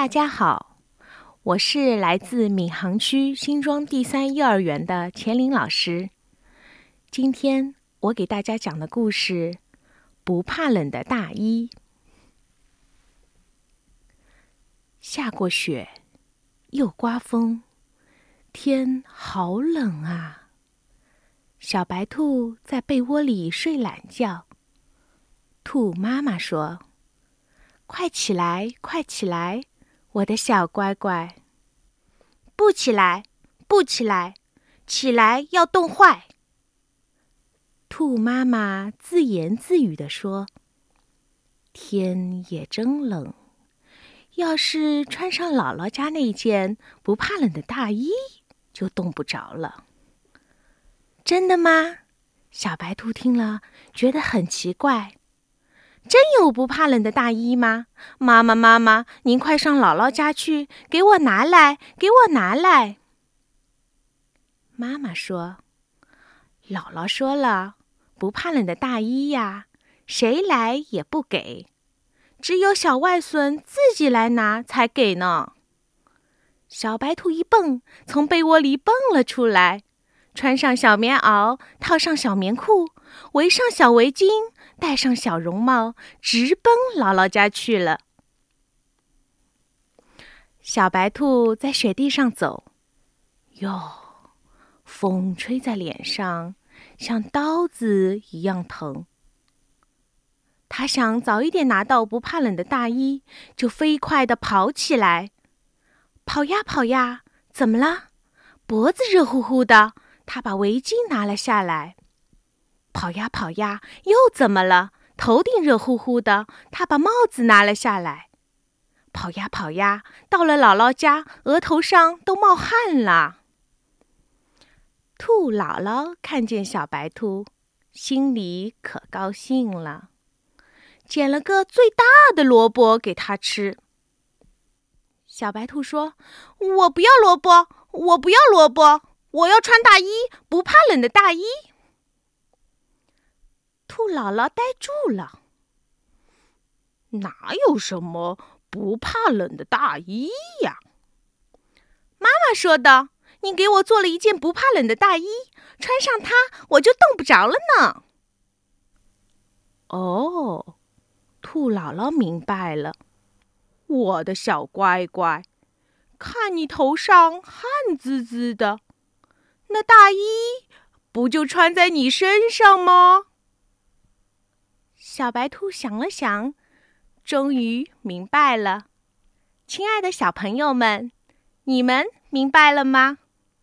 大家好，我是来自闵行区新庄第三幼儿园的钱玲老师。今天我给大家讲的故事《不怕冷的大衣》。下过雪，又刮风，天好冷啊！小白兔在被窝里睡懒觉。兔妈妈说：“快起来，快起来，我的小乖乖！不起来，不起来，起来要冻坏。”兔妈妈自言自语地说：“天也真冷，要是穿上姥姥家那件不怕冷的大衣，就冻不着了。”真的吗？小白兔听了觉得很奇怪。真有不怕冷的大衣吗？妈妈，妈妈，您快上姥姥家去，给我拿来，给我拿来。妈妈说：“姥姥说了，不怕冷的大衣呀，谁来也不给，只有小外孙自己来拿才给呢。”小白兔一蹦，从被窝里蹦了出来，穿上小棉袄，套上小棉裤，围上小围巾。戴上小绒帽，直奔姥姥家去了。小白兔在雪地上走，哟，风吹在脸上，像刀子一样疼。他想早一点拿到不怕冷的大衣，就飞快地跑起来。跑呀跑呀，怎么了？脖子热乎乎的。他把围巾拿了下来。跑呀跑呀，又怎么了？头顶热乎乎的，他把帽子拿了下来。跑呀跑呀，到了姥姥家，额头上都冒汗了。兔姥姥看见小白兔，心里可高兴了，捡了个最大的萝卜给他吃。小白兔说：“我不要萝卜，我不要萝卜，我要穿大衣，不怕冷的大衣。”姥姥呆住了。哪有什么不怕冷的大衣呀？妈妈说的。你给我做了一件不怕冷的大衣，穿上它我就冻不着了呢。哦，兔姥姥明白了。我的小乖乖，看你头上汗滋滋的，那大衣不就穿在你身上吗？小白兔想了想，终于明白了。亲爱的小朋友们，你们明白了吗？